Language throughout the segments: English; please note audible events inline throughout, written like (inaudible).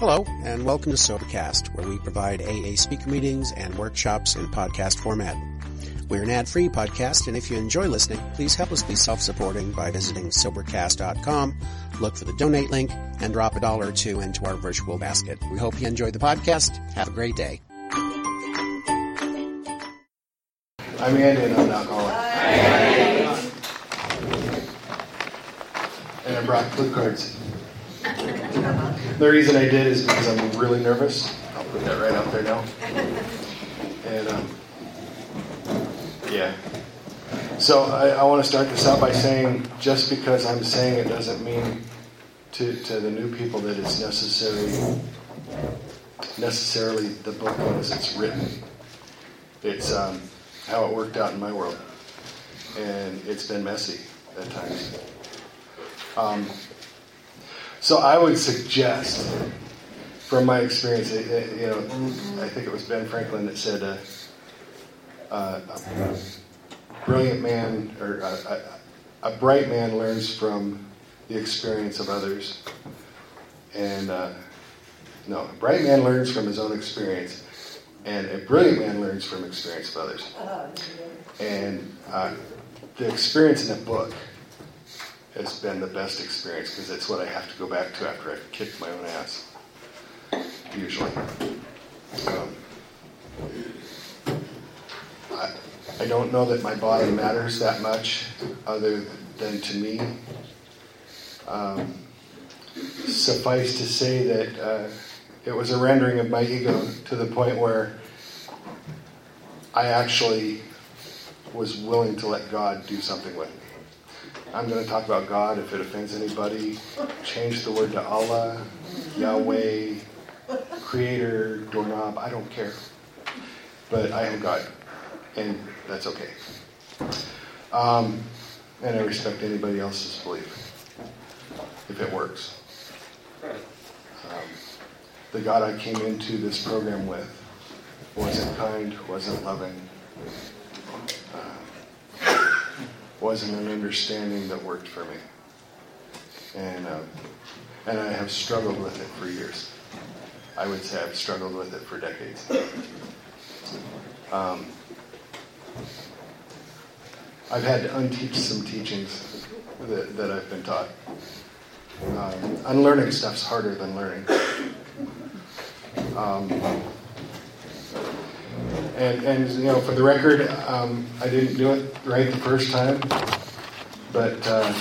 Hello, and welcome to Sobercast, where we provide AA speaker meetings and workshops in podcast format. We're an ad-free podcast, and if you enjoy listening, please help us be self-supporting by visiting Sobercast.com, look for the donate link, and drop a dollar or two into our virtual basket. We hope you enjoy the podcast. Have a great day. I'm Andy, and I'm an alcoholic. And I brought clue cards. The reason I did is because I'm really nervous. I'll put that right out there now. And um, yeah. So I, I want to start this out by saying just because I'm saying it doesn't mean to, to the new people that it's necessary necessarily the book as it's written. It's um, how it worked out in my world, and it's been messy at times. Um, so I would suggest, from my experience, it, it, you know, I think it was Ben Franklin that said, uh, uh, a brilliant man or a, a, a, bright man learns from the experience of others, and uh, no, a bright man learns from his own experience, and a brilliant man learns from experience of others. And uh, the experience in a book has been the best experience because it's what I have to go back to after I've kicked my own ass, usually. Um, I, I don't know that my body matters that much other than to me. Um, suffice to say that uh, it was a rendering of my ego to the point where I actually was willing to let God do something with me. I'm going to talk about God if it offends anybody. Change the word to Allah, Yahweh, Creator, doorknob. I don't care. But I am God, and that's okay. Um, and I respect anybody else's belief if it works. Um, the God I came into this program with wasn't kind, wasn't loving wasn't an understanding that worked for me. And, uh, and I have struggled with it for years. I would say I've struggled with it for decades. Um, I've had to unteach some teachings that, that I've been taught. Um, unlearning stuff's harder than learning. Um, and, and you know, for the record, um, I didn't do it right the first time, but uh,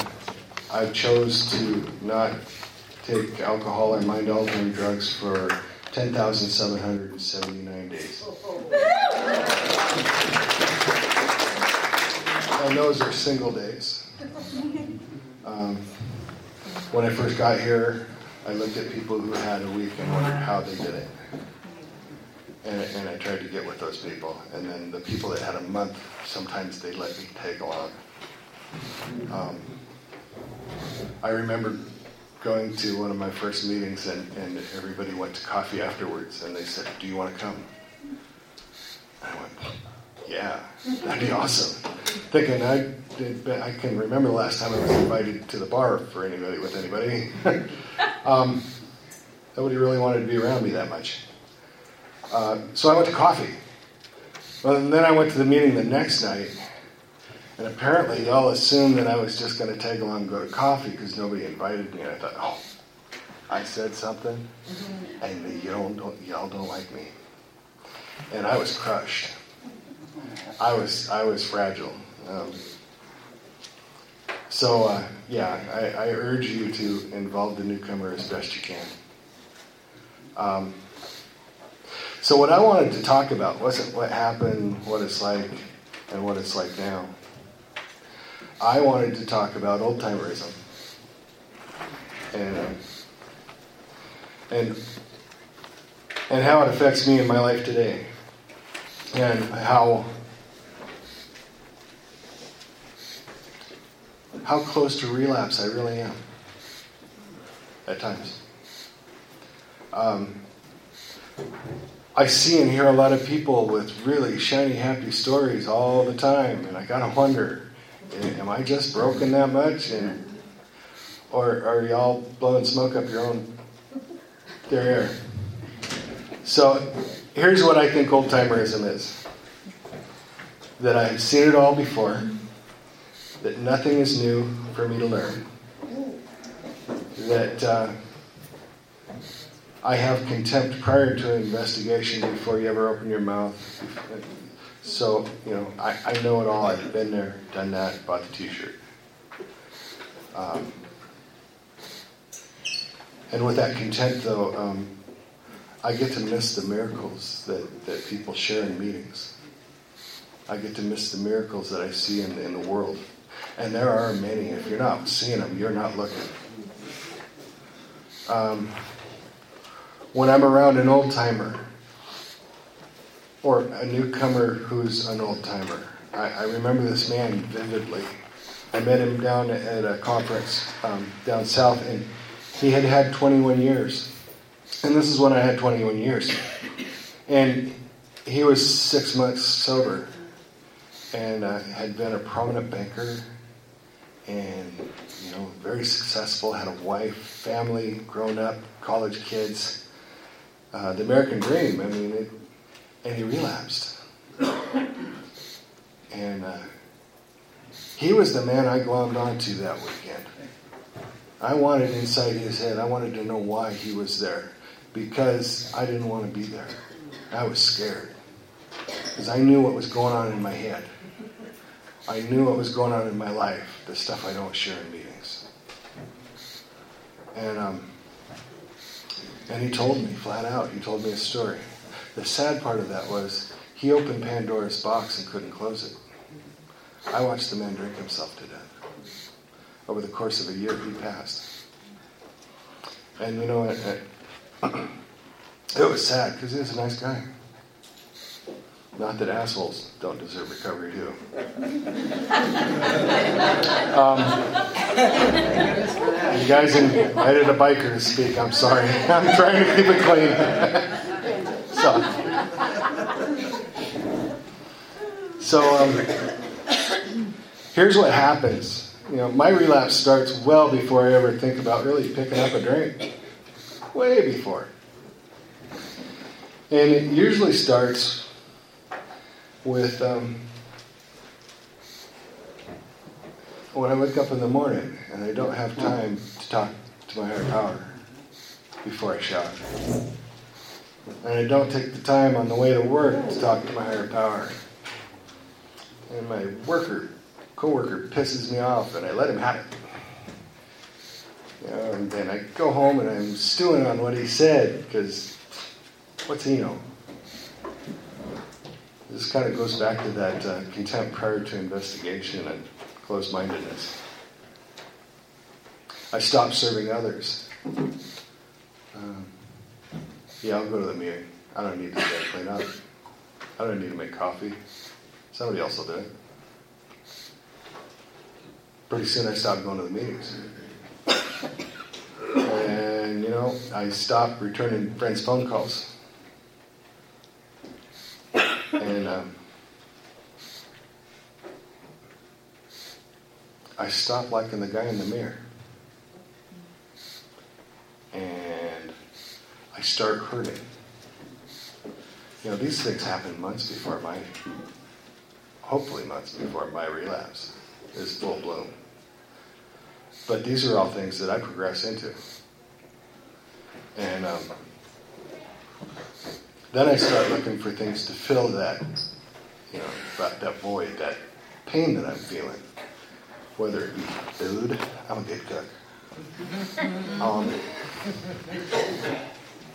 I chose to not take alcohol or mind-altering drugs for 10,779 days. and those are single days. Um, when I first got here, I looked at people who had a week and wondered how they did it and, and I tried to get with those people. And then the people that had a month, sometimes they let me tag along. Um, I remember going to one of my first meetings, and, and everybody went to coffee afterwards, and they said, "Do you want to come?" I went, "Yeah, that'd be awesome." Thinking I did, I can remember the last time I was invited to the bar for anybody with anybody. (laughs) um, nobody really wanted to be around me that much. Uh, so I went to coffee. Well, and then I went to the meeting the next night, and apparently y'all assumed that I was just going to tag along and go to coffee because nobody invited me. And I thought, oh, I said something, mm-hmm. and you don't, don't, y'all don't like me. And I was crushed. I was, I was fragile. Um, so uh, yeah, I, I, urge you to involve the newcomer as best you can. Um, so, what I wanted to talk about wasn't what happened, what it's like, and what it's like now. I wanted to talk about old timerism. And, and, and how it affects me in my life today. And how, how close to relapse I really am at times. Um, I see and hear a lot of people with really shiny, happy stories all the time, and I gotta wonder, am I just broken that much? And or are y'all blowing smoke up your own They're. So here's what I think old timerism is that I have seen it all before, that nothing is new for me to learn, that uh, I have contempt prior to an investigation before you ever open your mouth. So, you know, I, I know it all. I've been there, done that, bought the t shirt. Um, and with that contempt, though, um, I get to miss the miracles that, that people share in meetings. I get to miss the miracles that I see in, in the world. And there are many. If you're not seeing them, you're not looking. Um, when I'm around an old timer or a newcomer who's an old timer, I, I remember this man vividly. I met him down at a conference um, down south, and he had had 21 years. And this is when I had 21 years. And he was six months sober and uh, had been a prominent banker and, you know, very successful, had a wife, family, grown up, college kids. Uh, the American dream, I mean, it, and he relapsed. and uh, he was the man I glommed onto that weekend. I wanted inside his head, I wanted to know why he was there because I didn't want to be there. I was scared because I knew what was going on in my head. I knew what was going on in my life, the stuff I don't share in meetings. And um, and he told me flat out. He told me a story. The sad part of that was he opened Pandora's box and couldn't close it. I watched the man drink himself to death. Over the course of a year, he passed. And you know, it, it, (clears throat) it was sad because he was a nice guy. Not that assholes don't deserve recovery too. (laughs) Um, you guys invited a biker to speak. I'm sorry. (laughs) I'm trying to keep it clean. (laughs) so, so um, here's what happens. You know, my relapse starts well before I ever think about really picking up a drink. Way before. And it usually starts with um, when I wake up in the morning and I don't have time to talk to my higher power before I shower. And I don't take the time on the way to work to talk to my higher power. And my worker, coworker, pisses me off and I let him have it. And then I go home and I'm stewing on what he said because what's he know? This kind of goes back to that uh, contempt prior to investigation and closed mindedness. I stopped serving others. Um, yeah, I'll go to the meeting. I don't need to clean up. I don't need to make coffee. Somebody else will do it. Pretty soon I stopped going to the meetings. And, you know, I stopped returning friends' phone calls. And um, I stopped liking the guy in the mirror. And I start hurting. You know, these things happen months before my, hopefully months before my relapse is full bloom. But these are all things that I progress into. And um, then I start looking for things to fill that, you know, that, that void, that pain that I'm feeling. Whether it be food, I'm a good cook. (laughs) Um,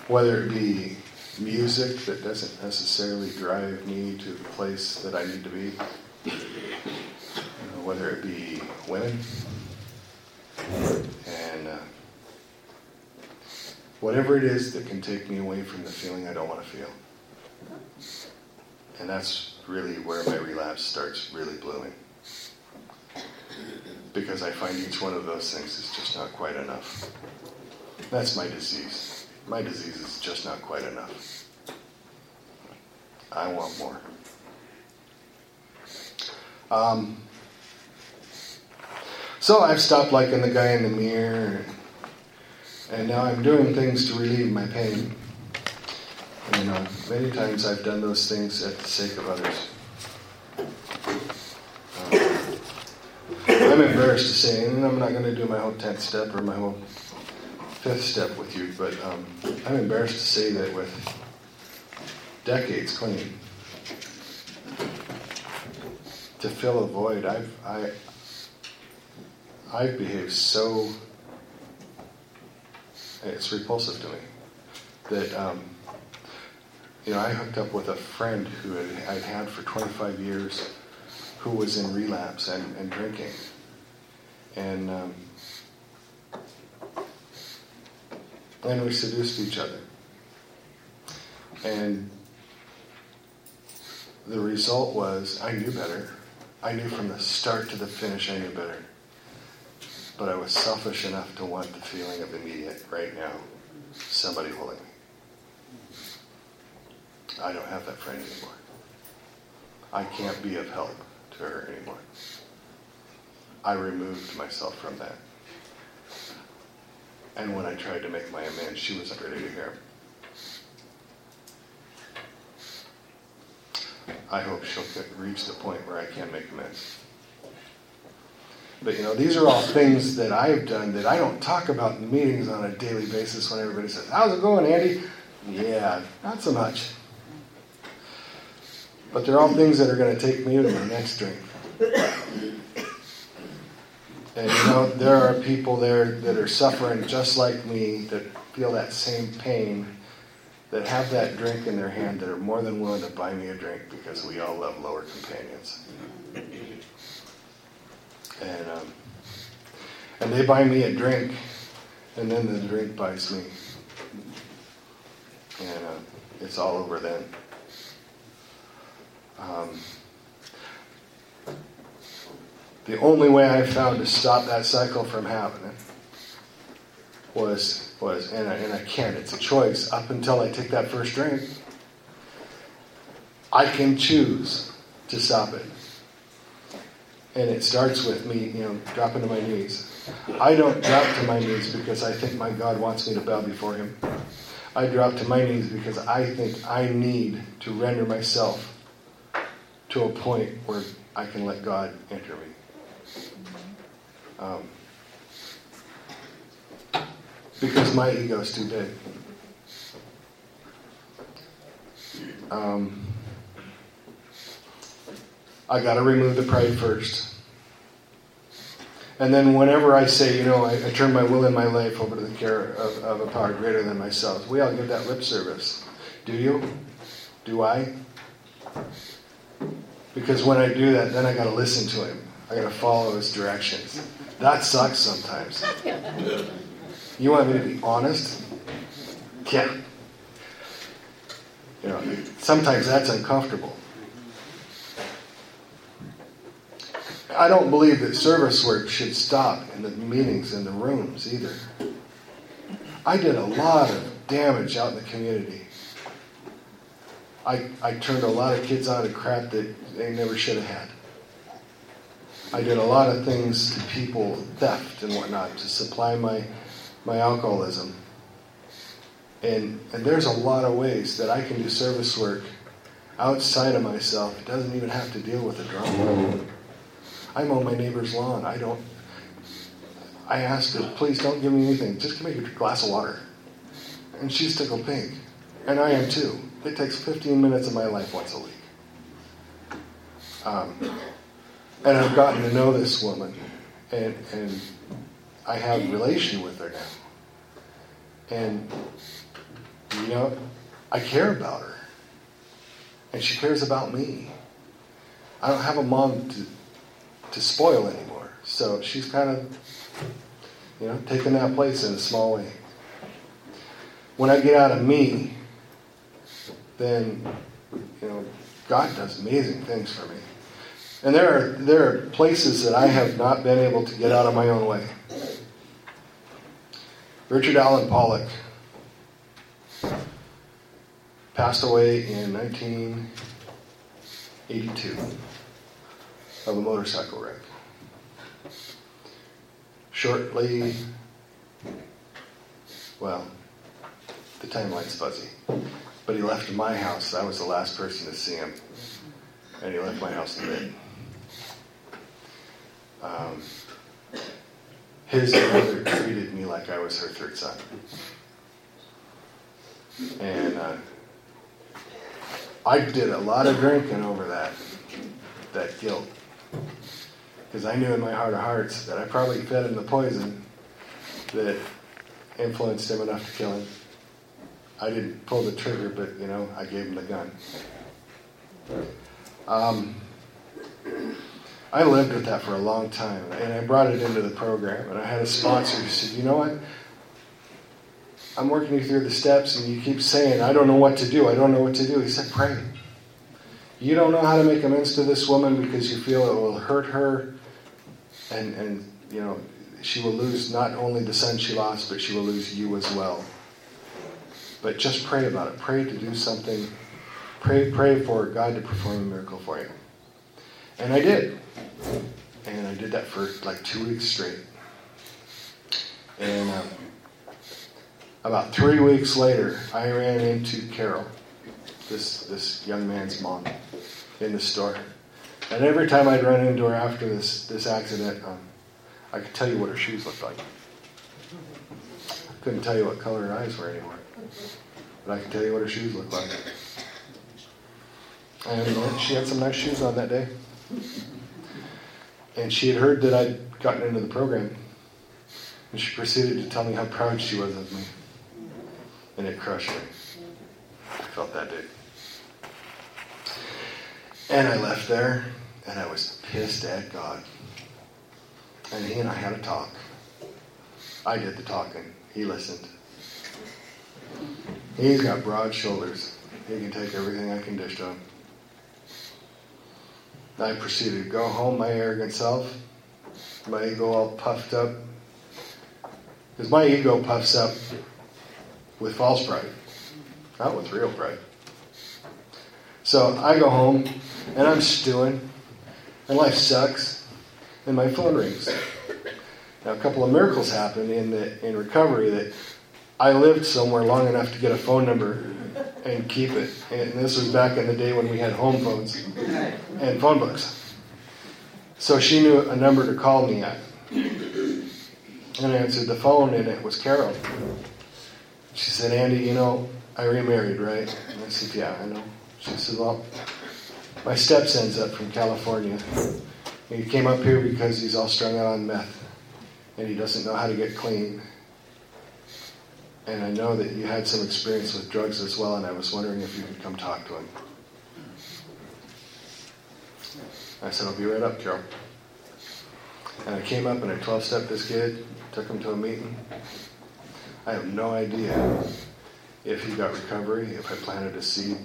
whether it be music that doesn't necessarily drive me to the place that I need to be. You know, whether it be women. And whatever it is that can take me away from the feeling I don't want to feel. And that's really where my relapse starts really blooming. Because I find each one of those things is just not quite enough. That's my disease. My disease is just not quite enough. I want more. Um, so I've stopped liking the guy in the mirror And now I'm doing things to relieve my pain. And uh, many times I've done those things at the sake of others. Um, I'm embarrassed to say, and I'm not going to do my whole 10th step or my whole fifth step with you, but um, I'm embarrassed to say that with decades clean, to fill a void, I've, I, I've behaved so, it's repulsive to me that, um, you know, I hooked up with a friend who I'd had for 25 years who was in relapse and, and drinking. And, um, and we seduced each other. And the result was I knew better. I knew from the start to the finish I knew better. But I was selfish enough to want the feeling of immediate, right now, somebody holding me. I don't have that friend anymore. I can't be of help to her anymore. I removed myself from that. And when I tried to make my amends, she wasn't ready to hear. I hope she'll get, reach the point where I can make amends. But you know, these are all things that I've done that I don't talk about in meetings on a daily basis when everybody says, How's it going, Andy? Yeah, not so much. But they're all things that are going to take me to my next drink. And you know, there are people there that are suffering just like me that feel that same pain, that have that drink in their hand, that are more than willing to buy me a drink because we all love lower companions. And um, and they buy me a drink, and then the drink buys me, and uh, it's all over then. Um, the only way I found to stop that cycle from happening was was and I, and I can't. It's a choice. Up until I take that first drink, I can choose to stop it. And it starts with me, you know, dropping to my knees. I don't drop to my knees because I think my God wants me to bow before Him. I drop to my knees because I think I need to render myself to a point where I can let God enter me. Um, because my ego is too big. Um, I got to remove the pride first. And then, whenever I say, you know, I, I, turn my will and my life over to the care of, of a power greater than myself, we all give that lip service. Do you? Do I? Because when I do that, then I got to listen to him. I got to follow his directions. That sucks sometimes. You want me to be honest? Yeah. You know, sometimes that's uncomfortable. I don't believe that service work should stop in the meetings in the rooms either. I did a lot of damage out in the community. I, I turned a lot of kids on to crap that they never should have had. I did a lot of things to people, theft and whatnot, to supply my, my alcoholism. And, and there's a lot of ways that I can do service work outside of myself. It doesn't even have to deal with the drama. I mow my neighbor's lawn. I don't. I asked her, please don't give me anything. Just give me a glass of water. And she's tickled pink. And I am too. It takes 15 minutes of my life once a week. Um, and I've gotten to know this woman, and, and I have a relation with her now. And, you know, I care about her. And she cares about me. I don't have a mom to, to spoil anymore. So she's kind of, you know, taking that place in a small way. When I get out of me, then, you know, God does amazing things for me. And there are, there are places that I have not been able to get out of my own way. Richard Allen Pollock passed away in 1982 of a motorcycle wreck. Shortly, well, the timeline's fuzzy. But he left my house. I was the last person to see him. And he left my house in bed. Um, his mother treated me like I was her third son. And uh, I did a lot of drinking over that, that guilt. Because I knew in my heart of hearts that I probably fed him the poison that influenced him enough to kill him. I didn't pull the trigger, but you know, I gave him the gun. Um, I lived with that for a long time, and I brought it into the program. And I had a sponsor who said, "You know what? I'm working you through the steps, and you keep saying, I don't know what to do. I don't know what to do." He said, "Pray. You don't know how to make amends to this woman because you feel it will hurt her, and and you know she will lose not only the son she lost, but she will lose you as well. But just pray about it. Pray to do something. Pray, pray for God to perform a miracle for you. And I did. And I did that for like two weeks straight. And um, about three weeks later, I ran into Carol, this, this young man's mom, in the store. And every time I'd run into her after this, this accident, um, I could tell you what her shoes looked like. I couldn't tell you what color her eyes were anymore. But I could tell you what her shoes looked like. And she had some nice shoes on that day. And she had heard that I'd gotten into the program. And she proceeded to tell me how proud she was of me. And it crushed me. I felt that day. And I left there, and I was pissed at God. And he and I had a talk. I did the talking. He listened. He's got broad shoulders. He can take everything I can dish to him. I proceeded to go home, my arrogant self, my ego all puffed up. Because my ego puffs up with false pride, not with real pride. So I go home and I'm stewing, and life sucks, and my phone rings. Now, a couple of miracles happened in the in recovery that I lived somewhere long enough to get a phone number and keep it. And this was back in the day when we had home phones and phone books. So she knew a number to call me at. And I answered the phone, and it was Carol. She said, Andy, you know, I remarried, right? And I said, Yeah, I know. She said, Well, my stepson's up from California. He came up here because he's all strung out on meth. And he doesn't know how to get clean. And I know that you had some experience with drugs as well, and I was wondering if you could come talk to him. I said, I'll be right up, Carol. And I came up and I 12 stepped this kid, took him to a meeting. I have no idea if he got recovery, if I planted a seed,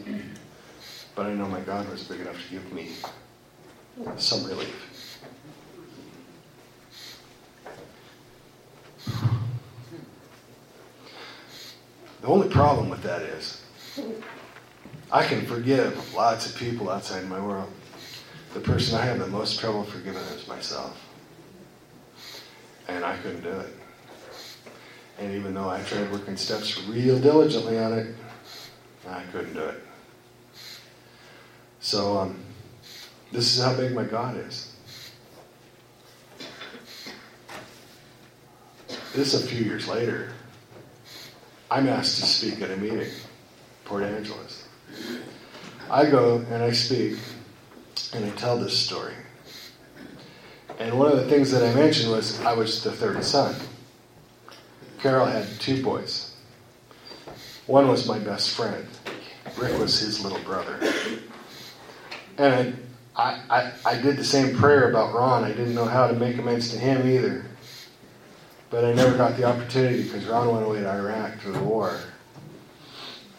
but I know my God was big enough to give me some relief. The only problem with that is I can forgive lots of people outside my world. The person I have the most trouble forgiving is myself. And I couldn't do it. And even though I tried working steps real diligently on it, I couldn't do it. So, um, this is how big my God is. This is a few years later. I'm asked to speak at a meeting, Port Angeles. I go and I speak and I tell this story. And one of the things that I mentioned was I was the third son. Carol had two boys. One was my best friend. Rick was his little brother. And I, I, I did the same prayer about Ron. I didn't know how to make amends to him either. But I never got the opportunity because Ron went away to Iraq for the war.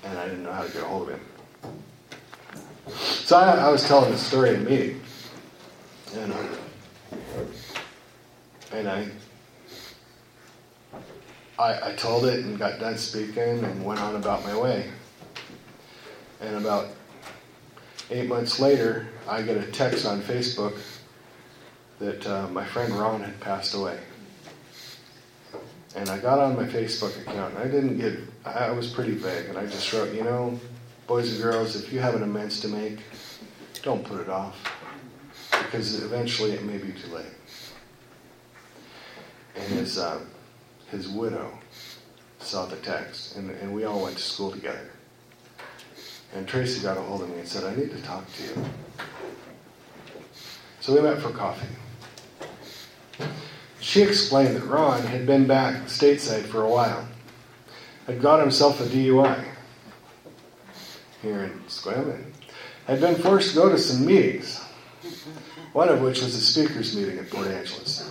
And I didn't know how to get a hold of him. So I, I was telling this story in meeting. And, uh, and I, I, I told it and got done speaking and went on about my way. And about eight months later, I get a text on Facebook that uh, my friend Ron had passed away. And I got on my Facebook account, and I didn't get, I was pretty vague, and I just wrote, you know, boys and girls, if you have an amends to make, don't put it off, because eventually it may be too late. And his, uh, his widow saw the text, and, and we all went to school together. And Tracy got a hold of me and said, I need to talk to you. So we met for coffee. She explained that Ron had been back stateside for a while, had got himself a DUI here in Sequim, had been forced to go to some meetings, one of which was a speakers meeting at Port Angeles.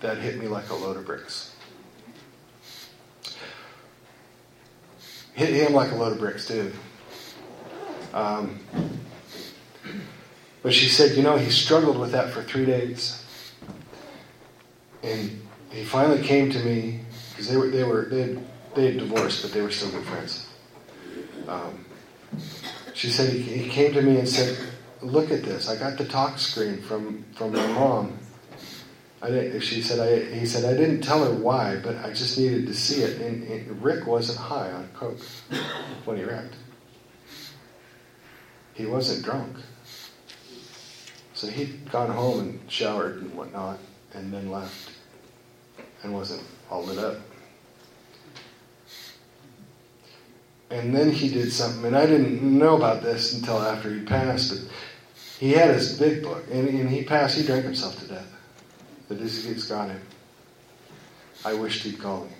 That hit me like a load of bricks. Hit him like a load of bricks, too. Um, but she said, you know, he struggled with that for three days. And he finally came to me because they were they were they had, they had divorced, but they were still good friends. Um, she said he, he came to me and said, "Look at this! I got the talk screen from from my mom." I didn't, she said, I, he said, I didn't tell her why, but I just needed to see it. And, and Rick wasn't high on coke when he wrecked. He wasn't drunk. So he'd gone home and showered and whatnot, and then left, and wasn't all lit up. And then he did something, and I didn't know about this until after he passed, but he had his big book, and, and he passed, he drank himself to death. The disease got him. I wished he'd call me.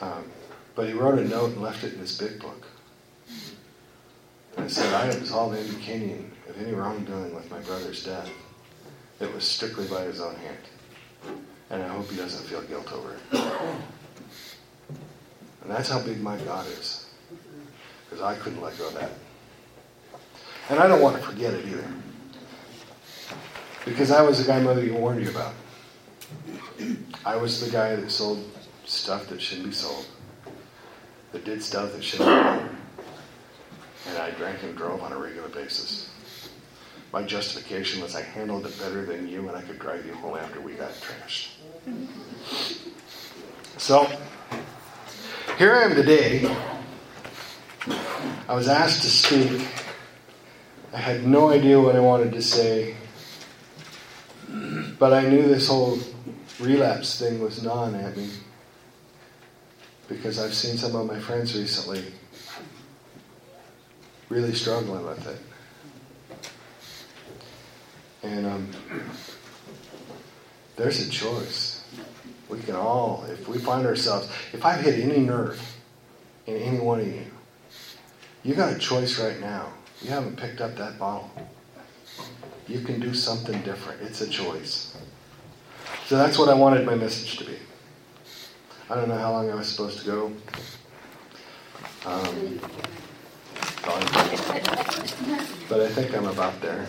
Um, but he wrote a note and left it in his big book. And said, I absolve Andy Kenyon of any wrongdoing with my brother's death. It was strictly by his own hand. And I hope he doesn't feel guilt over it. And that's how big my God is. Because I couldn't let go of that. And I don't want to forget it either. Because I was the guy Mother you warned you about. I was the guy that sold stuff that shouldn't be sold, that did stuff that shouldn't be done. And I drank and drove on a regular basis. My justification was I handled it better than you and I could drive you home after we got trashed. So, here I am today. I was asked to speak. I had no idea what I wanted to say. But I knew this whole relapse thing was gnawing at me because I've seen some of my friends recently really struggling with it. And um, there's a choice. We can all, if we find ourselves, if I've hit any nerve in any one of you, you got a choice right now. You haven't picked up that bottle. You can do something different. It's a choice. So that's what I wanted my message to be. I don't know how long I was supposed to go. Um, but I think I'm about there.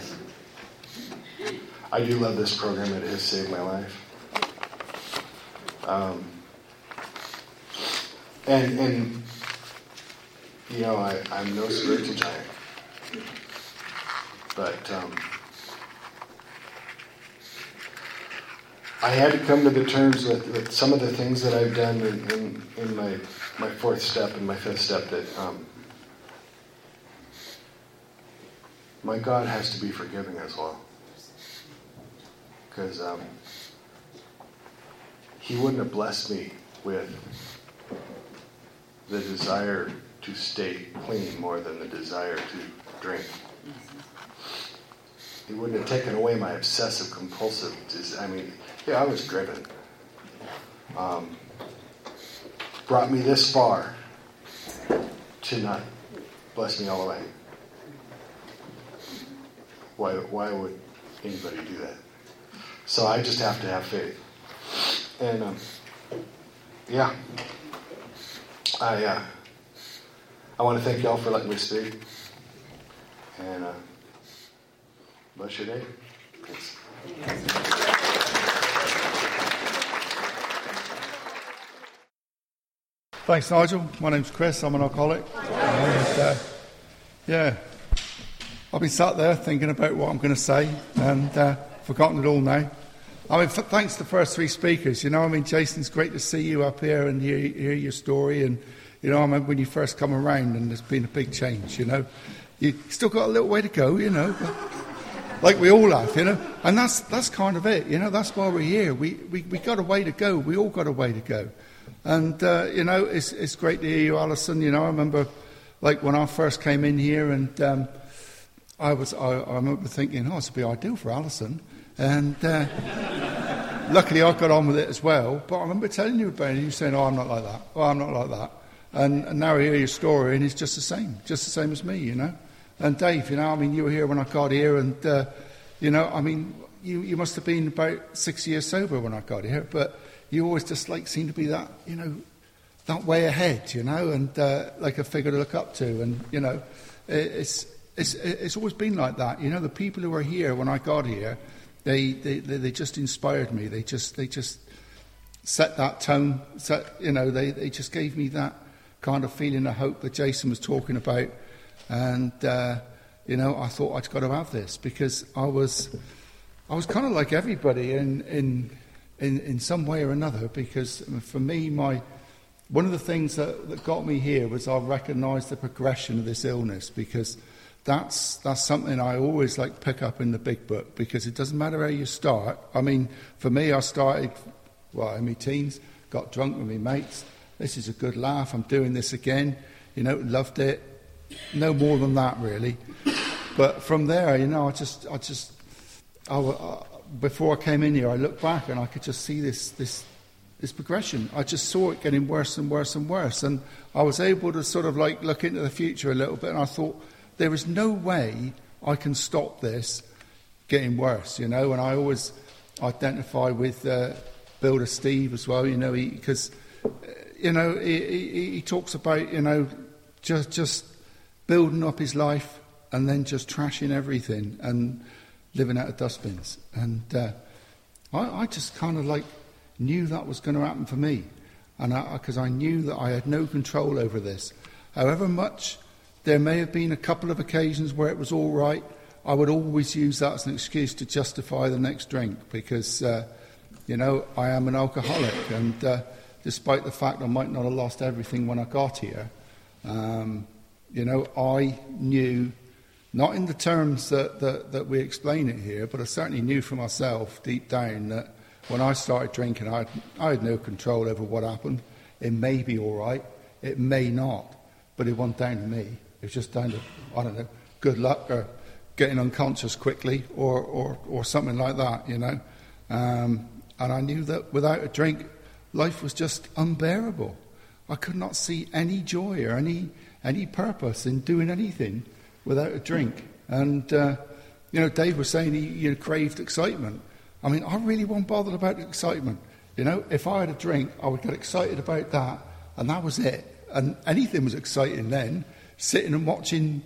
I do love this program. It has saved my life. Um, and and you know I, I'm no spiritual giant, but um, I had to come to the terms with, with, some of the things that I've done in, in, in, my my fourth step and my fifth step that um, my God has to be forgiving as well. Because um, He wouldn't have blessed me with the desire to stay clean more than the desire to drink. He wouldn't have taken away my obsessive compulsive. I mean, yeah, I was driven. Um, brought me this far to not bless me all the way. Why, why would anybody do that? So I just have to have faith. And um, yeah, I uh, I want to thank y'all for letting me speak. And uh, bless your day. Thanks. Thanks, Nigel. My name's Chris. I'm an alcoholic. And, uh, yeah, I've been sat there thinking about what I'm going to say and uh, forgotten it all now. I mean, f- thanks to the first three speakers. You know, I mean, Jason, it's great to see you up here and hear, hear your story. And, you know, I remember when you first come around and there's been a big change, you know. You still got a little way to go, you know. Like we all have, you know. And that's, that's kind of it, you know. That's why we're here. We, we, we got a way to go. We all got a way to go. And, uh, you know, it's, it's great to hear you, Alison. You know, I remember, like, when I first came in here and um, I, was, I, I remember thinking, oh, this would be ideal for Alison. And uh, (laughs) luckily I got on with it as well. But I remember telling you about it, and you saying, oh, I'm not like that. Oh, I'm not like that. And, and now I hear your story, and it's just the same, just the same as me, you know. And Dave, you know, I mean, you were here when I got here, and, uh, you know, I mean, you, you must have been about six years sober when I got here, but you always just like seem to be that, you know, that way ahead, you know, and uh, like a figure to look up to. And, you know, it's, it's, it's always been like that. You know, the people who were here when I got here, they, they, they, they just inspired me. They just, they just set that tone, set, you know, they, they just gave me that kind of feeling of hope that Jason was talking about. And, uh, you know, I thought I'd got to have this because I was, I was kind of like everybody in, in, in, in some way or another because for me, my, one of the things that, that got me here was I recognised the progression of this illness because that's, that's something I always like pick up in the big book because it doesn't matter how you start. I mean, for me, I started, well, in my teens, got drunk with my mates. This is a good laugh. I'm doing this again. You know, loved it. No more than that, really. But from there, you know, I just, I just, I, uh, before I came in here, I looked back and I could just see this, this, this progression. I just saw it getting worse and worse and worse. And I was able to sort of like look into the future a little bit and I thought, there is no way I can stop this getting worse, you know. And I always identify with uh, Builder Steve as well, you know, because, uh, you know, he, he, he, talks about, you know, just, just building up his life and then just trashing everything and living out of dustbins. And uh, I, I, just kind of like knew that was going to happen for me. And because I, I knew that I had no control over this. However much there may have been a couple of occasions where it was all right. I would always use that as an excuse to justify the next drink because, uh, you know, I am an alcoholic. And uh, despite the fact I might not have lost everything when I got here, um, you know, I knew, not in the terms that, that, that we explain it here, but I certainly knew for myself deep down that when I started drinking, I had, I had no control over what happened. It may be all right, it may not, but it wasn't down to me. It was just down to, I don't know, good luck or getting unconscious quickly or, or, or something like that, you know. Um, and I knew that without a drink, life was just unbearable. I could not see any joy or any, any purpose in doing anything without a drink. And, uh, you know, Dave was saying he craved excitement. I mean, I really wasn't bothered about excitement. You know, if I had a drink, I would get excited about that, and that was it. And anything was exciting then sitting and watching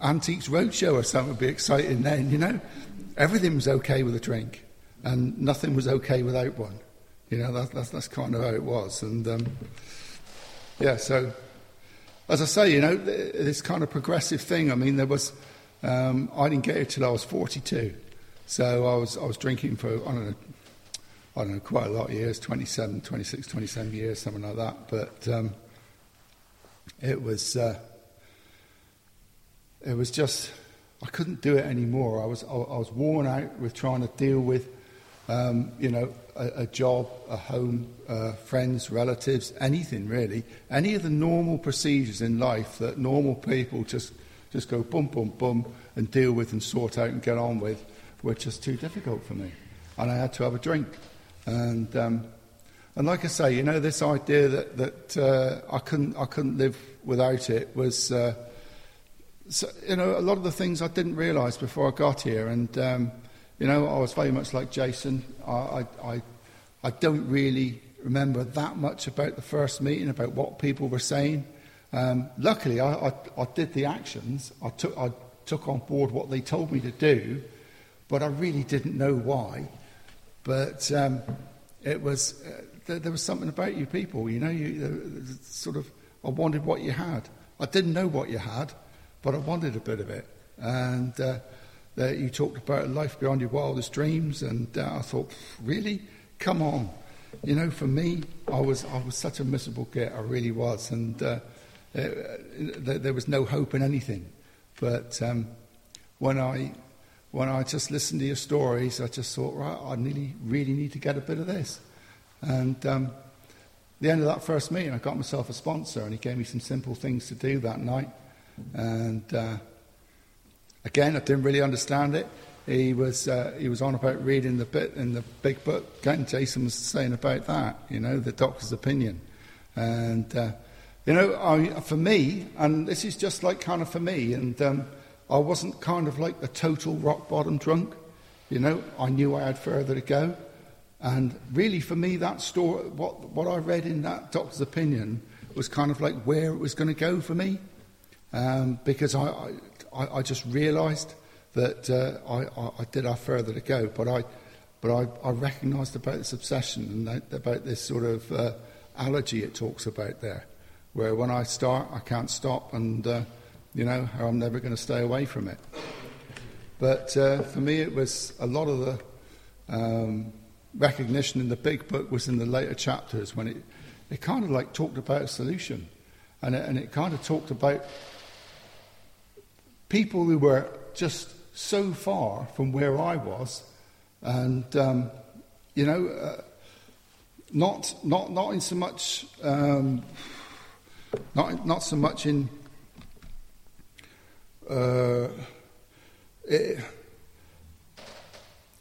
Antiques Roadshow or something would be exciting then, you know. Everything was okay with a drink, and nothing was okay without one. You know, that, that's, that's kind of how it was. And um, yeah, so as I say, you know, this kind of progressive thing. I mean, there was, um, I didn't get it till I was 42. So I was, I was drinking for, I don't know, I don't know, quite a lot of years 27, 26, 27 years, something like that. But um, it was. Uh, it was just, I couldn't do it anymore. I was, I, I was worn out with trying to deal with, um, you know, a, a, job, a home, uh, friends, relatives, anything really. Any of the normal procedures in life that normal people just, just go boom, boom, boom and deal with and sort out and get on with were just too difficult for me. And I had to have a drink. And, um, and like I say, you know, this idea that, that uh, I, couldn't, I couldn't live without it was. Uh, so, you know, a lot of the things I didn't realise before I got here, and um, you know, I was very much like Jason. I, I, I don't really remember that much about the first meeting, about what people were saying. Um, luckily, I, I, I, did the actions. I took, I took on board what they told me to do, but I really didn't know why. But um, it was uh, there, there, was something about you people. You know, you uh, sort of. I wanted what you had. I didn't know what you had, but I wanted a bit of it. and uh, that you talked about life beyond your wildest dreams, and uh, I thought, really, come on, you know, for me, I was I was such a miserable git, I really was, and uh, uh there was no hope in anything. But um, when I when I just listened to your stories, I just thought, right, I really really need to get a bit of this, and. Um, the end of that first meeting, I got myself a sponsor, and he gave me some simple things to do that night. And uh, again, I didn't really understand it. He was uh, he was on about reading the bit in the big book. Again, Jason was saying about that, you know, the doctor's opinion, and uh, you know, I, for me, and this is just like kind of for me, and um, I wasn't kind of like a total rock bottom drunk. You know, I knew I had further to go. And really, for me, that story, what, what I read in that doctor's opinion was kind of like where it was going to go for me. Um, because I, I, I just realised that uh, I, I, did have further to go. But I, but I, I recognised about this obsession and that, about this sort of uh, allergy it talks about there, where when I start, I can't stop, and uh, you know, I'm never going to stay away from it. But uh, for me, it was a lot of the. Um, recognition in the big book was in the later chapters when it, it kind of like talked about a solution. And it, and it kind of talked about people who were just so far from where I was. And, um, you know, uh, not, not, not in so much, um, not, not so much in, uh, it,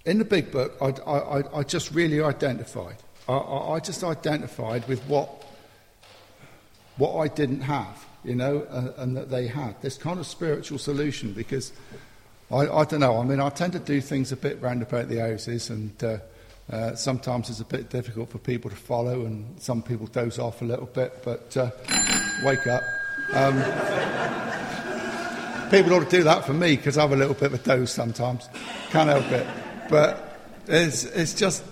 in the big book, I, I, I just really identified. I, I, just identified with what, what I didn't have, you know, and, and that they had. This kind of spiritual solution because I, I don't know. I mean, I tend to do things a bit round about the houses, and uh, uh, sometimes it's a bit difficult for people to follow, and some people doze off a little bit, but uh, wake up. Um, (laughs) people ought to do that for me because I have a little bit of a doze sometimes. Can't help it. But it's, it's just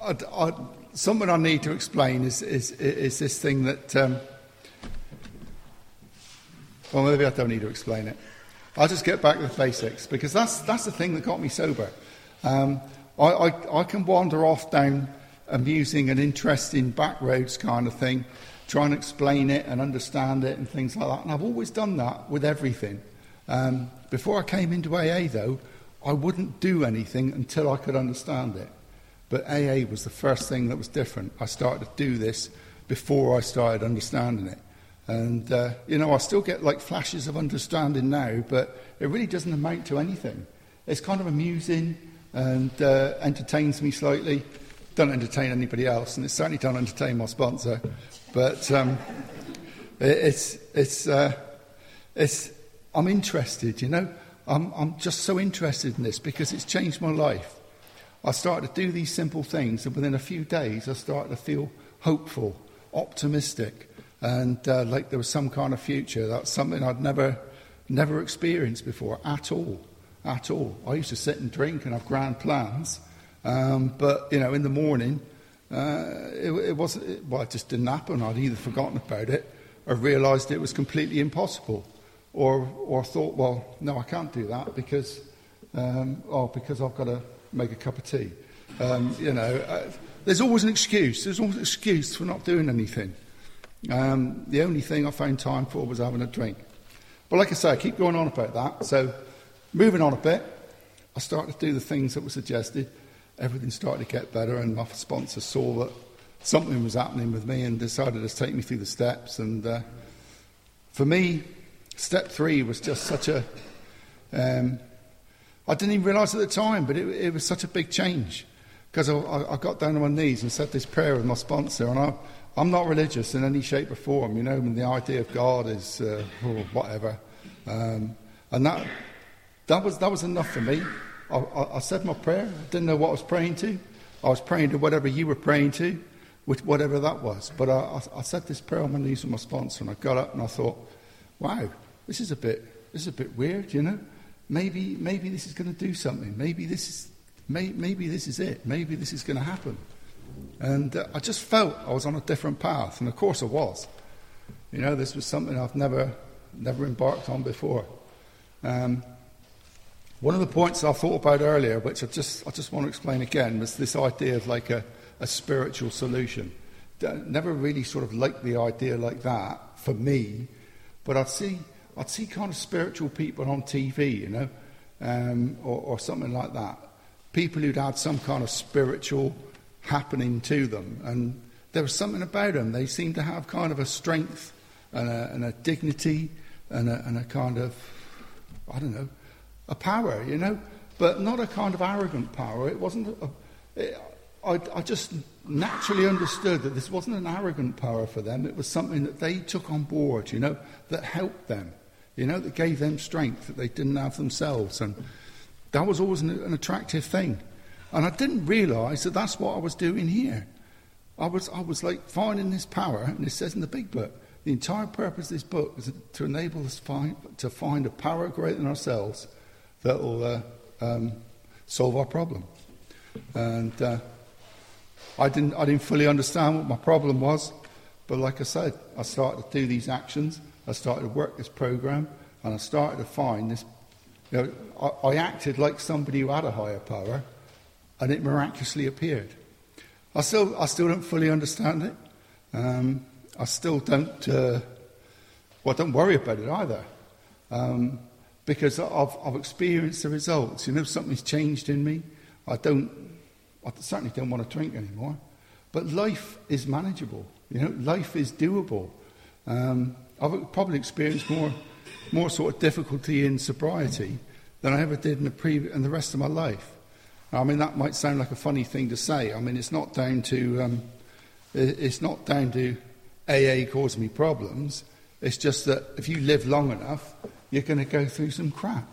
I, I, something I need to explain is, is, is this thing that. Um, well, maybe I don't need to explain it. I'll just get back to the basics because that's, that's the thing that got me sober. Um, I, I, I, can wander off down amusing and interesting back roads kind of thing, trying to explain it and understand it and things like that. And I've always done that with everything. Um, before I came into AA, though, I wouldn't do anything until I could understand it. But AA was the first thing that was different. I started to do this before I started understanding it. And, uh, you know, I still get like flashes of understanding now, but it really doesn't amount to anything. It's kind of amusing and uh, entertains me slightly. Don't entertain anybody else, and it certainly don't entertain my sponsor. But um, it, it's, it's, uh, it's, I'm interested, you know. I'm, I'm just so interested in this because it's changed my life. I started to do these simple things, and within a few days, I started to feel hopeful, optimistic, and uh, like there was some kind of future. That's something I'd never, never experienced before at all, at all. I used to sit and drink and have grand plans, um, but you know, in the morning, uh, it, it, wasn't. It, well, it just didn't happen. I'd either forgotten about it or realised it was completely impossible or, or thought, well, no, I can't do that because, um, oh, because I've got to make a cup of tea. Um, you know, uh, there's always an excuse. There's always an excuse for not doing anything. Um, the only thing I found time for was having a drink. But like I say, I keep going on about that. So, moving on a bit, I started to do the things that were suggested. Everything started to get better, and my sponsor saw that something was happening with me and decided to take me through the steps. And uh, for me, Step three was just such a. Um, I didn't even realise at the time, but it, it, was such a big change. Because I, I, got down on my knees and said this prayer with my sponsor, and I, I'm not religious in any shape or form, you know, and the idea of God is uh, oh, whatever. Um, and that, that, was, that was enough for me. I, I, I, said my prayer. I didn't know what I was praying to. I was praying to whatever you were praying to, with whatever that was. But I, I said this prayer on my knees with my sponsor, and I got up and I thought, wow, this is a bit, this is a bit weird, you know. Maybe, maybe this is going to do something. Maybe this is, may, maybe this is it. Maybe this is going to happen. And uh, I just felt I was on a different path, and of course I was. You know, this was something I've never, never embarked on before. Um, one of the points I thought about earlier, which I just, I just want to explain again, was this idea of like a, a spiritual solution. Never really sort of liked the idea like that for me, but I'd see, I'd see kind of spiritual people on TV, you know, um, or, or something like that. People who'd had some kind of spiritual happening to them, and there was something about them. They seemed to have kind of a strength and a, and a dignity and a, and a kind of, I don't know, a power, you know, but not a kind of arrogant power. It wasn't. A, it, I, I just naturally understood that this wasn't an arrogant power for them. It was something that they took on board, you know, that helped them, you know, that gave them strength that they didn't have themselves, and that was always an, an attractive thing. And I didn't realise that that's what I was doing here. I was, I was like finding this power, and it says in the big book, the entire purpose of this book is to enable us find, to find a power greater than ourselves that will uh, um, solve our problem. And uh, I, didn't, I didn't fully understand what my problem was, but like I said, I started to do these actions, I started to work this program, and I started to find this. You know, I, I acted like somebody who had a higher power, and it miraculously appeared. I still, I still don't fully understand it. Um, I still don't, uh, well, don't worry about it either. Um, because I've, I've experienced the results. You know, something's changed in me. I don't, I certainly don't want to drink anymore. But life is manageable. You know, life is doable. Um, I've probably experienced more, more sort of difficulty in sobriety than I ever did in the, pre- in the rest of my life. I mean, that might sound like a funny thing to say. I mean, it's not down to, um, it's not down to AA causing me problems. It's just that if you live long enough, you're going to go through some crap.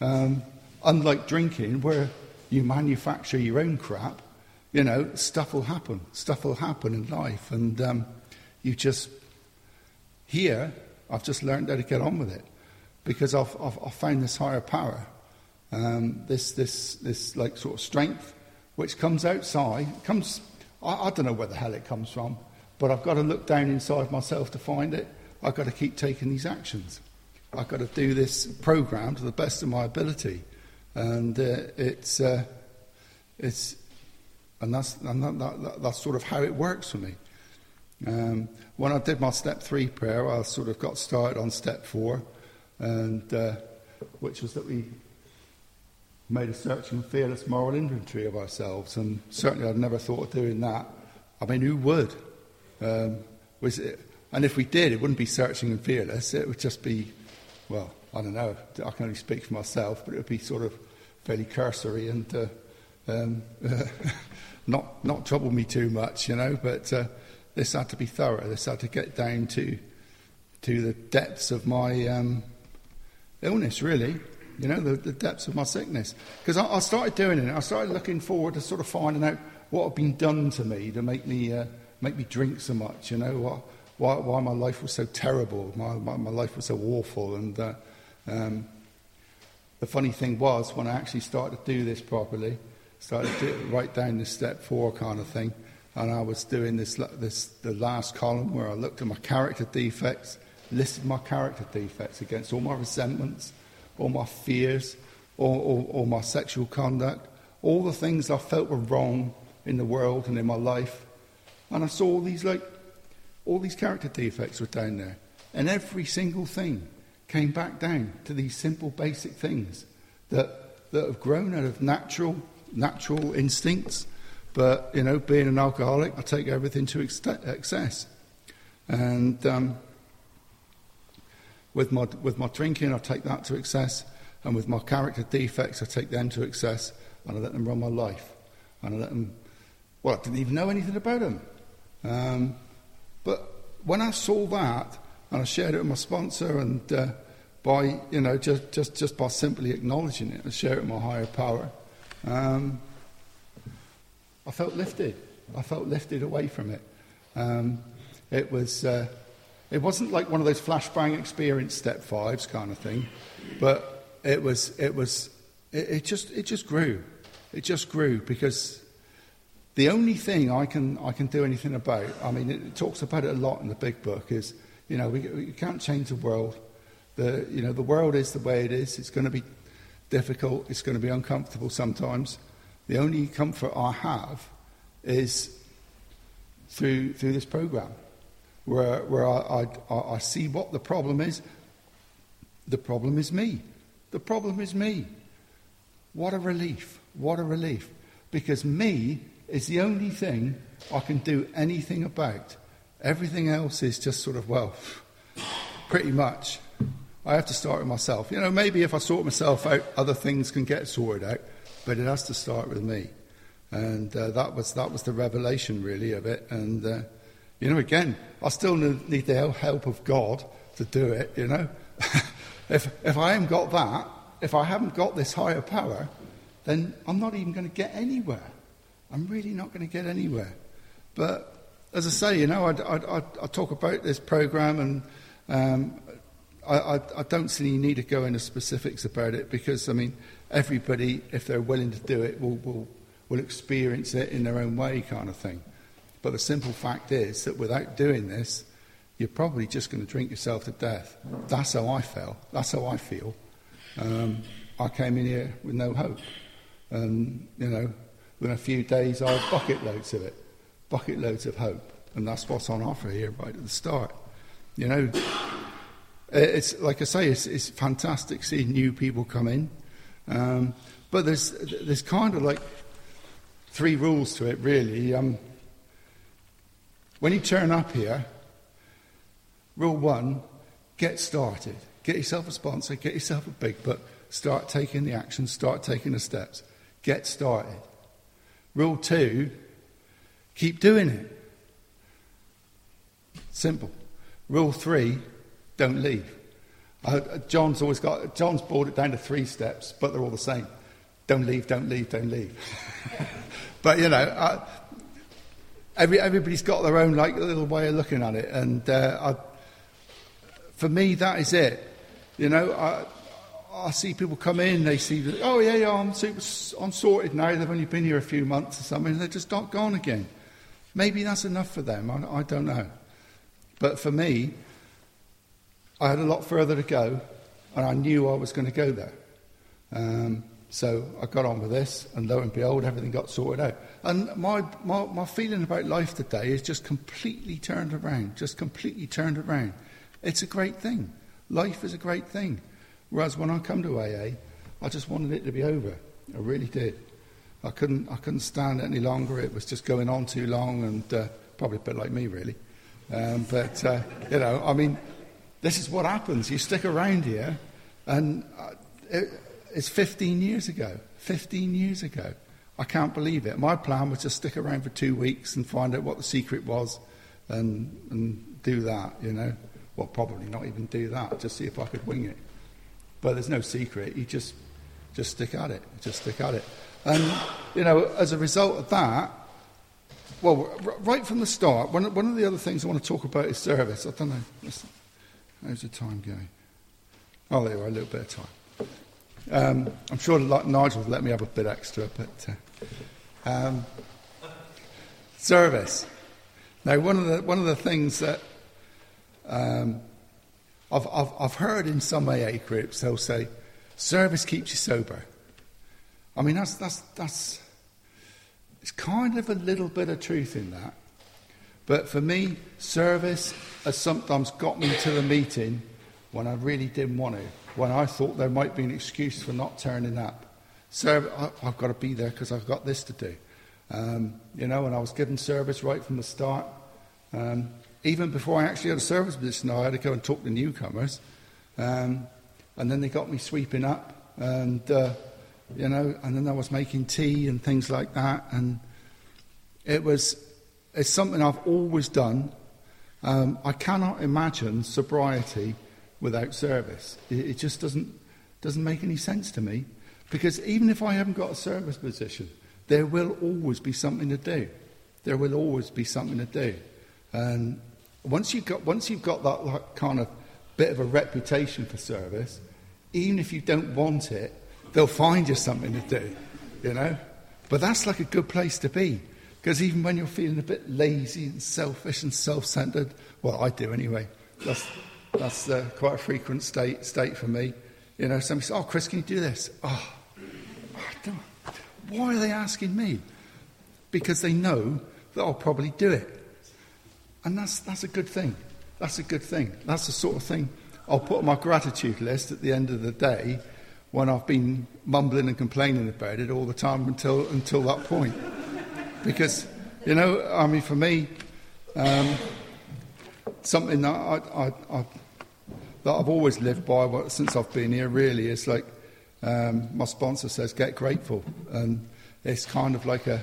Um, unlike drinking, where you manufacture your own crap, you know, stuff will happen. Stuff will happen in life. And um, you just, here, I've just learned how to get on with it because I've, I've, I've found this higher power um, this, this, this like sort of strength which comes outside. Comes, I, I don't know where the hell it comes from, but I've got to look down inside myself to find it. I've got to keep taking these actions. I've got to do this program to the best of my ability, and uh, it's uh, it's and that's and that, that, that's sort of how it works for me. Um, when I did my step three prayer, I sort of got started on step four, and uh, which was that we made a searching fearless moral inventory of ourselves, and certainly I'd never thought of doing that. I mean, who would? Um, was it, and if we did, it wouldn't be searching and fearless. It would just be, well, I don't know. I can only speak for myself, but it would be sort of fairly cursory and uh, um, (laughs) not not trouble me too much, you know. But uh, this had to be thorough. This had to get down to to the depths of my um, illness, really you know, the, the depths of my sickness. Because I, I, started doing it. I started looking forward to sort of finding out what had been done to me to make me, uh, make me drink so much, you know, why, why my life was so terrible, my, my, my life was so awful. And uh, um, the funny thing was, when I actually started to do this properly, started to write down this step four kind of thing, and I was doing this, this the last column where I looked at my character defects, listed my character defects against all my resentments, or my fears or, or, or my sexual conduct, all the things I felt were wrong in the world and in my life. And I saw all these like all these character defects were down there. And every single thing came back down to these simple basic things that, that have grown out of natural natural instincts. But you know, being an alcoholic, I take everything to excess. And um, with my, with my drinking, I take that to excess. And with my character defects, I take them to excess. And I let them run my life. And I let them, well, I didn't even know anything about them. Um, but when I saw that, and I shared it with my sponsor, and uh, by, you know, just, just, just by simply acknowledging it and sharing it with my higher power, um, I felt lifted. I felt lifted away from it. Um, it was. Uh, it wasn't like one of those flashbang experience step fives kind of thing, but it was, it was, it, it just, it just grew. It just grew because the only thing I can, I can do anything about, I mean, it, it talks about it a lot in the big book, is, you know, we, we can't change the world, The, you know, the world is the way it is. It's going to be difficult. It's going to be uncomfortable sometimes. The only comfort I have is through, through this program, where, where I, I, I see what the problem is. The problem is me. The problem is me. What a relief. What a relief. Because me is the only thing I can do anything about. Everything else is just sort of, well, (laughs) pretty much. I have to start with myself. You know, maybe if I sort myself out, other things can get sorted out, but it has to start with me. And uh, that, was, that was the revelation, really, of it. And, uh, you know, again, I still need the help of God to do it, you know. (laughs) if, if I haven't got that, if I haven't got this higher power, then I'm not even going to get anywhere. I'm really not going to get anywhere. But as I say, you know, I, I, I talk about this program and um, I, I, don't see any need to go into specifics about it because, I mean, everybody, if they're willing to do it, will, will, will experience it in their own way, kind of thing. But the simple fact is that without doing this, you're probably just going to drink yourself to death. That's how I felt. That's how I feel. Um, I came in here with no hope. And, you know, within a few days, I had bucket loads of it. Bucket loads of hope. And that's what's on offer here right at the start. You know, it's like I say, it's, it's fantastic seeing new people come in, um, but there's there's kind of like three rules to it, really. Um, when you turn up here, rule one: get started, get yourself a sponsor, get yourself a big book, start taking the action, start taking the steps, get started. Rule two: keep doing it. Simple. Rule three don't leave. Uh, John's always got, John's brought it down to three steps, but they're all the same. Don't leave, don't leave, don't leave. (laughs) but, you know, uh, every, everybody's got their own like little way of looking at it. And uh, I, for me, that is it. You know, I, I see people come in, they see, oh, yeah, yeah, I'm, super, I'm sorted now. They've only been here a few months or something, and they're just not gone again. Maybe that's enough for them. I, I don't know. But for me, I had a lot further to go, and I knew I was going to go there. Um, so I got on with this, and lo and behold, everything got sorted out. And my, my, my feeling about life today is just completely turned around, just completely turned around. It's a great thing. Life is a great thing. Whereas when I come to AA, I just wanted it to be over. I really did. I couldn't, I couldn't stand it any longer. It was just going on too long, and uh, probably a bit like me, really. Um, but, uh, you know, I mean, this is what happens. You stick around here, and uh, it, it's 15 years ago. 15 years ago. I can't believe it. My plan was to stick around for two weeks and find out what the secret was and, and do that, you know. Well, probably not even do that, just see if I could wing it. But there's no secret. You just, just stick at it. Just stick at it. And, you know, as a result of that, well, right from the start, one, one of the other things I want to talk about is service. I don't know. How's the time going? Oh, there we are, a little bit of time. Um, I'm sure Nigel will let me have a bit extra, but uh, um, service. Now, one of the one of the things that um, I've, I've, I've heard in some AA groups, they'll say, "Service keeps you sober." I mean, that's that's that's it's kind of a little bit of truth in that. But for me, service has sometimes got me to the meeting when I really didn't want to, when I thought there might be an excuse for not turning up. So I, have got to be there because I've got this to do. Um, you know, and I was given service right from the start. Um, even before I actually had a service position, I had to go and talk to newcomers. Um, and then they got me sweeping up, and uh, you know, and then I was making tea and things like that. And it was it's something I've always done. Um, I cannot imagine sobriety without service. It, it, just doesn't, doesn't make any sense to me. Because even if I haven't got a service position, there will always be something to do. There will always be something to do. And once you've got, once you've got that, kind of bit of a reputation for service, even if you don't want it, they'll find you something to do, you know? But that's like a good place to be. Because even when you're feeling a bit lazy and selfish and self centered, well, I do anyway. That's, That's uh, quite a frequent state state for me. You know, somebody says, "Oh, Chris, can you do this?" Oh, why are they asking me? Because they know that I'll probably do it, and that's that's a good thing. That's a good thing. That's the sort of thing I'll put on my gratitude list at the end of the day when I've been mumbling and complaining about it all the time until until that point. Because you know, I mean, for me, um, something that I, I, I, that I've always lived by what, since I've been here really is like um, my sponsor says, get grateful, and it's kind of like a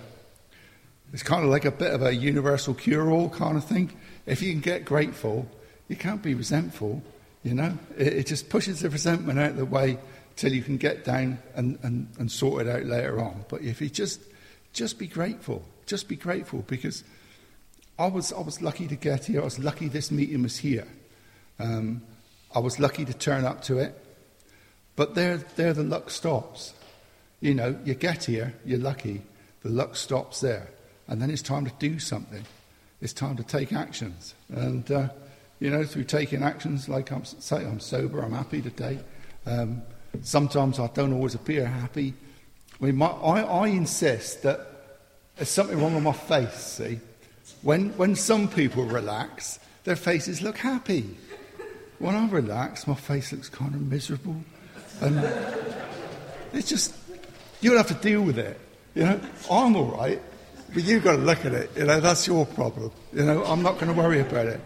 it's kind of like a bit of a universal cure-all kind of thing. If you can get grateful, you can't be resentful. You know, it, it just pushes the resentment out of the way till you can get down and, and, and sort it out later on. But if you just just be grateful, just be grateful because I was, I was lucky to get here. I was lucky this meeting was here. Um, I was lucky to turn up to it. But there, there the luck stops. You know, you get here, you're lucky, the luck stops there. And then it's time to do something. It's time to take actions. And, uh, you know, through taking actions, like I'm say, I'm sober, I'm happy today. Um, sometimes I don't always appear happy. I, mean, my, I, I insist that there's something wrong with my face, see? When, when some people relax, their faces look happy. When I relax, my face looks kind of miserable. And it's just, you'll have to deal with it. You know, I'm all right, but you've got to look at it. You know, that's your problem. You know, I'm not going to worry about it.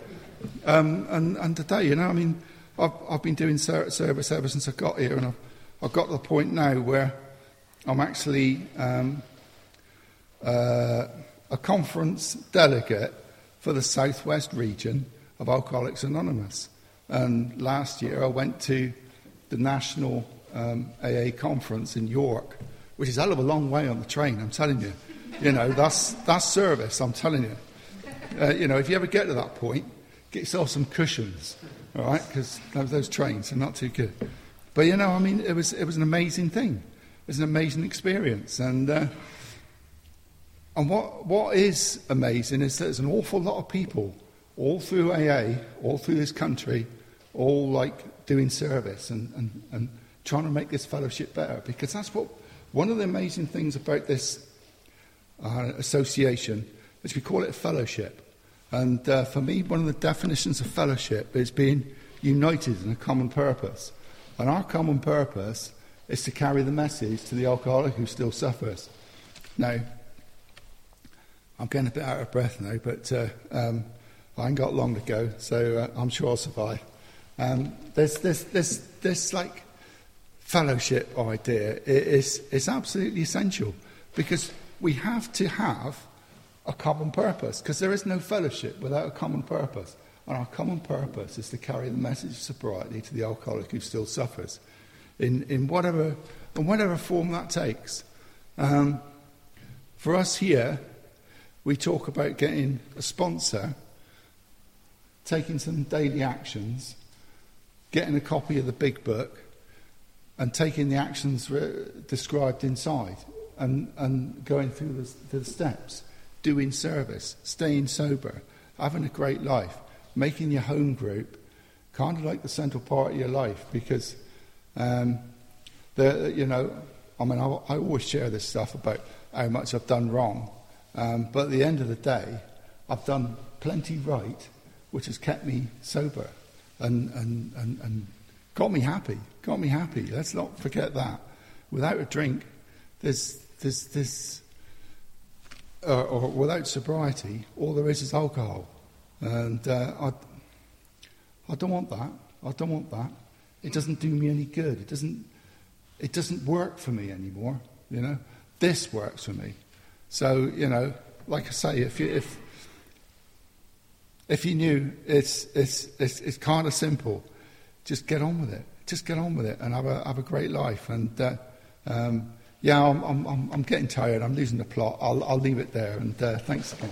Um, and, and today, you know, I mean, I've, I've been doing service ever since I got here, and I've, I've got to the point now where I'm actually um, uh, a conference delegate for the southwest region of Alcoholics Anonymous. And last year I went to the national um, AA conference in York, which is a hell of a long way on the train, I'm telling you. You know, that's, that's service, I'm telling you. Uh, you know, if you ever get to that point, get yourself some cushions, all right, because those trains are not too good. But, you know, I mean, it was, it was an amazing thing. It was an amazing experience. And, uh, and what, what is amazing is that there's an awful lot of people all through AA, all through this country, all like doing service and, and, and trying to make this fellowship better. Because that's what one of the amazing things about this uh, association is we call it a fellowship. And uh, for me, one of the definitions of fellowship is being united in a common purpose. And our common purpose is to carry the message to the alcoholic who still suffers. Now, I'm getting a bit out of breath now, but uh, um, I ain't got long to go, so uh, I'm sure I'll survive. Um, there's this, this, this like fellowship idea is, is absolutely essential because we have to have a common purpose because there is no fellowship without a common purpose. And our common purpose is to carry the message of sobriety to the alcoholic who still suffers in, in, whatever, in whatever form that takes. Um, for us here, we talk about getting a sponsor, taking some daily actions, getting a copy of the big book, and taking the actions re- described inside and, and going through the, the steps, doing service, staying sober, having a great life, making your home group kind of like the central part of your life because, um, the, you know, I mean, I, I always share this stuff about how much I've done wrong um, but at the end of the day, I've done plenty right, which has kept me sober and, and, and, and got me happy. Got me happy. Let's not forget that. Without a drink, there's, there's, there's uh, or without sobriety, all there is is alcohol. And uh, I, I don't want that. I don't want that. It doesn't do me any good. It doesn't, it doesn't work for me anymore. You know, this works for me. So, you know, like I say, if you, if, if you knew it's, it's, it's, it's kind of simple, just get on with it. Just get on with it and have a, have a great life. And uh, um, yeah, I'm, I'm, I'm getting tired. I'm losing the plot. I'll, I'll leave it there. And uh, thanks again.